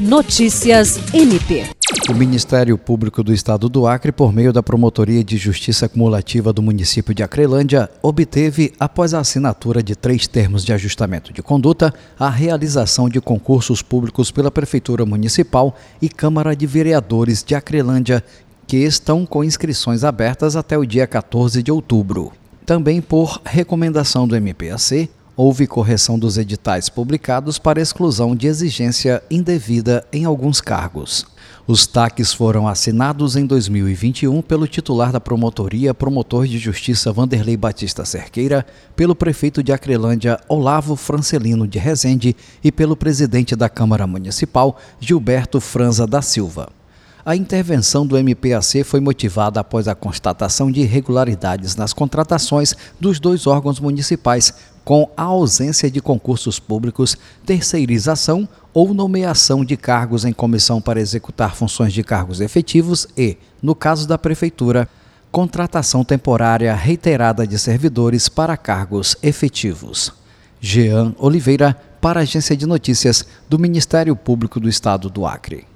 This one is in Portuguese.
Notícias MP. O Ministério Público do Estado do Acre, por meio da Promotoria de Justiça Acumulativa do município de Acrelândia, obteve, após a assinatura de três termos de ajustamento de conduta, a realização de concursos públicos pela Prefeitura Municipal e Câmara de Vereadores de Acrelândia, que estão com inscrições abertas até o dia 14 de outubro. Também por recomendação do MPAC, houve correção dos editais publicados para exclusão de exigência indevida em alguns cargos. Os TACs foram assinados em 2021 pelo titular da promotoria, promotor de justiça Vanderlei Batista Cerqueira, pelo prefeito de Acrelândia, Olavo Francelino de Rezende, e pelo presidente da Câmara Municipal, Gilberto Franza da Silva. A intervenção do MPAC foi motivada após a constatação de irregularidades nas contratações dos dois órgãos municipais, com a ausência de concursos públicos, terceirização ou nomeação de cargos em comissão para executar funções de cargos efetivos e, no caso da Prefeitura, contratação temporária reiterada de servidores para cargos efetivos. Jean Oliveira, para a Agência de Notícias do Ministério Público do Estado do Acre.